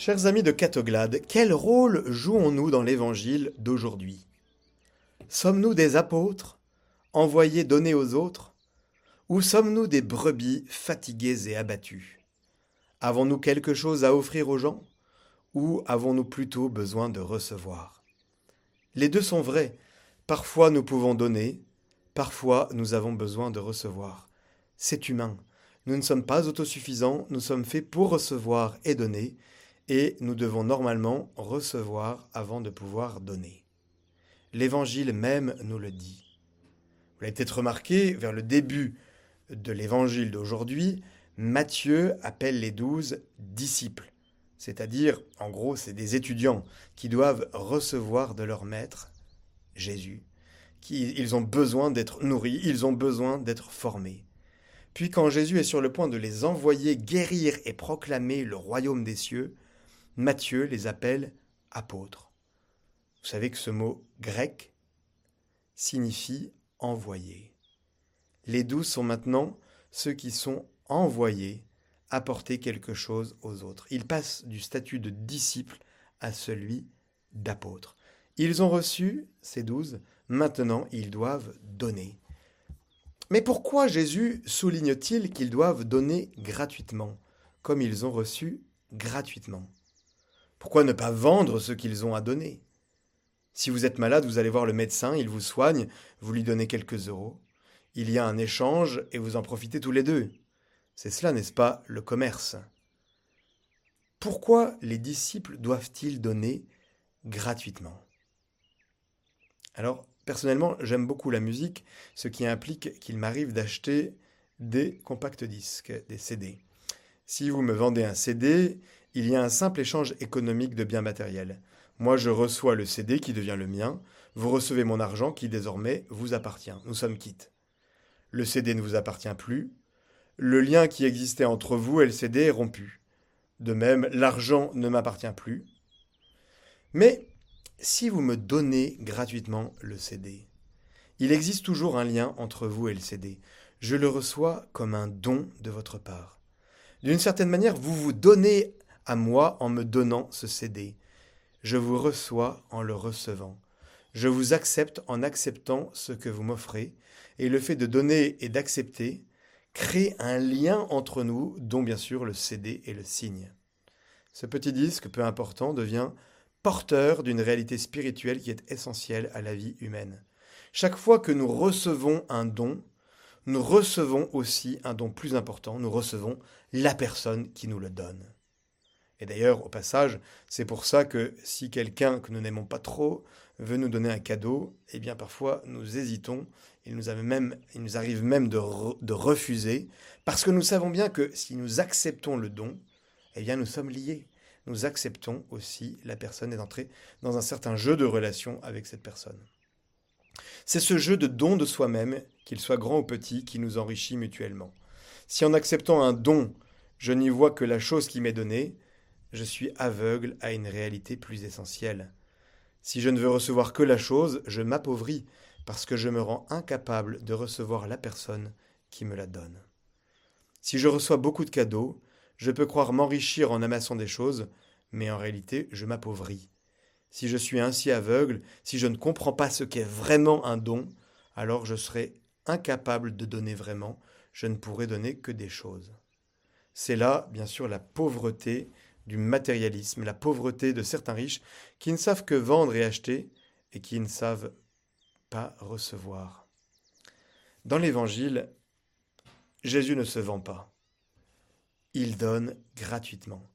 Chers amis de Catoglade, quel rôle jouons-nous dans l'évangile d'aujourd'hui? Sommes-nous des apôtres, envoyés donner aux autres? Ou sommes-nous des brebis fatiguées et abattues? Avons-nous quelque chose à offrir aux gens? Ou avons-nous plutôt besoin de recevoir? Les deux sont vrais. Parfois nous pouvons donner, parfois nous avons besoin de recevoir. C'est humain. Nous ne sommes pas autosuffisants, nous sommes faits pour recevoir et donner, et nous devons normalement recevoir avant de pouvoir donner. L'Évangile même nous le dit. Vous l'avez peut-être remarqué, vers le début de l'Évangile d'aujourd'hui, Matthieu appelle les douze disciples, c'est-à-dire, en gros, c'est des étudiants qui doivent recevoir de leur maître, Jésus, ils ont besoin d'être nourris, ils ont besoin d'être formés. Puis quand Jésus est sur le point de les envoyer guérir et proclamer le royaume des cieux, Matthieu les appelle apôtres. Vous savez que ce mot grec signifie envoyer. Les douze sont maintenant ceux qui sont envoyés apporter quelque chose aux autres. Ils passent du statut de disciples à celui d'apôtres. Ils ont reçu, ces douze, maintenant ils doivent donner. Mais pourquoi Jésus souligne-t-il qu'ils doivent donner gratuitement, comme ils ont reçu gratuitement? Pourquoi ne pas vendre ce qu'ils ont à donner? Si vous êtes malade, vous allez voir le médecin, il vous soigne, vous lui donnez quelques euros. Il y a un échange et vous en profitez tous les deux. C'est cela, n'est-ce pas, le commerce? Pourquoi les disciples doivent-ils donner gratuitement? Alors, personnellement, j'aime beaucoup la musique, ce qui implique qu'il m'arrive d'acheter des compacts disques, des CD. Si vous me vendez un CD, il y a un simple échange économique de biens matériels. Moi, je reçois le CD qui devient le mien, vous recevez mon argent qui désormais vous appartient. Nous sommes quittes. Le CD ne vous appartient plus. Le lien qui existait entre vous et le CD est rompu. De même, l'argent ne m'appartient plus. Mais si vous me donnez gratuitement le CD, il existe toujours un lien entre vous et le CD. Je le reçois comme un don de votre part. D'une certaine manière, vous vous donnez à moi en me donnant ce CD. Je vous reçois en le recevant. Je vous accepte en acceptant ce que vous m'offrez, et le fait de donner et d'accepter crée un lien entre nous, dont bien sûr le CD est le signe. Ce petit disque, peu important, devient porteur d'une réalité spirituelle qui est essentielle à la vie humaine. Chaque fois que nous recevons un don, nous recevons aussi un don plus important, nous recevons la personne qui nous le donne. Et d'ailleurs, au passage, c'est pour ça que si quelqu'un que nous n'aimons pas trop veut nous donner un cadeau, eh bien parfois nous hésitons, il nous, arrive même de, de, refuser, parce que nous savons bien que si nous acceptons le don, eh bien nous sommes liés. Nous acceptons aussi la personne et d'entrer dans un certain jeu de relation avec cette personne. C'est ce jeu de don de soi-même, qu'il soit grand ou petit, qui nous enrichit mutuellement. Si en acceptant un don, je n'y vois que la chose qui m'est donnée, je suis aveugle à une réalité plus essentielle. Si je ne veux recevoir que la chose, je m'appauvris, parce que je me rends incapable de recevoir la personne qui me la donne. Si je reçois beaucoup de cadeaux, je peux croire m'enrichir en amassant des choses, mais en réalité je m'appauvris. Si je suis ainsi aveugle, si je ne comprends pas ce qu'est vraiment un don, alors je serai incapable de donner vraiment, je ne pourrai donner que des choses. C'est là, bien sûr, la pauvreté du matérialisme, la pauvreté de certains riches qui ne savent que vendre et acheter et qui ne savent pas recevoir. Dans l'Évangile, Jésus ne se vend pas. Il donne gratuitement.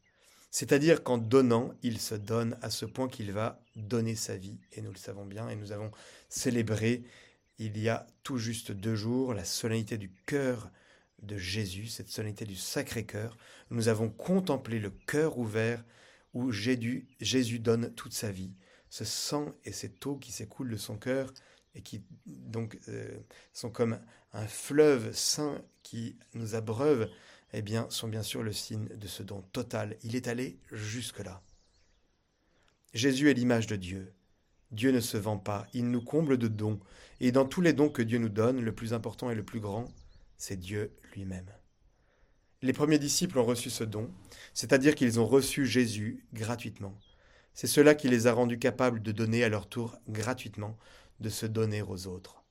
C'est-à-dire qu'en donnant, il se donne à ce point qu'il va donner sa vie. Et nous le savons bien, et nous avons célébré il y a tout juste deux jours la solennité du cœur de Jésus, cette solennité du Sacré-Cœur, nous avons contemplé le cœur ouvert où Jésus, donne toute sa vie. Ce sang et cette eau qui s'écoulent de son cœur et qui donc euh, sont comme un fleuve saint qui nous abreuve, eh bien, sont bien sûr le signe de ce don total. Il est allé jusque-là. Jésus est l'image de Dieu. Dieu ne se vend pas, il nous comble de dons, et dans tous les dons que Dieu nous donne, le plus important et le plus grand, c'est Dieu lui-même. Les premiers disciples ont reçu ce don, c'est-à-dire qu'ils ont reçu Jésus gratuitement. C'est cela qui les a rendus capables de donner à leur tour gratuitement, de se donner aux autres.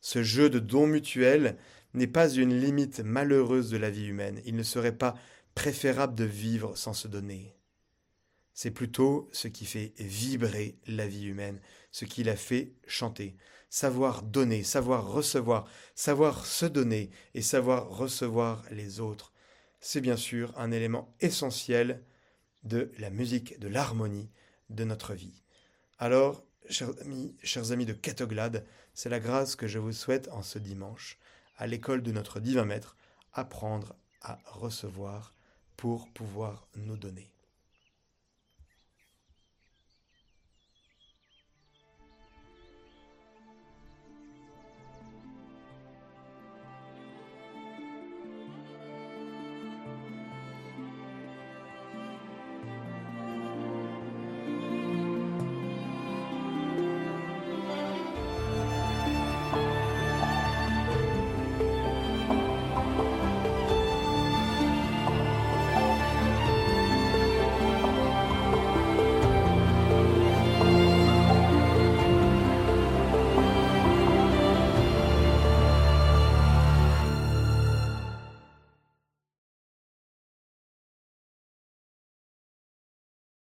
Ce jeu de dons mutuels n'est pas une limite malheureuse de la vie humaine. Il ne serait pas préférable de vivre sans se donner. C'est plutôt ce qui fait vibrer la vie humaine, ce qui la fait chanter. Savoir donner, savoir recevoir, savoir se donner et savoir recevoir les autres, c'est bien sûr un élément essentiel de la musique, de l'harmonie de notre vie. Alors, chers amis, chers amis de Catoglade, c'est la grâce que je vous souhaite en ce dimanche, à l'école de notre divin maître, apprendre à recevoir pour pouvoir nous donner.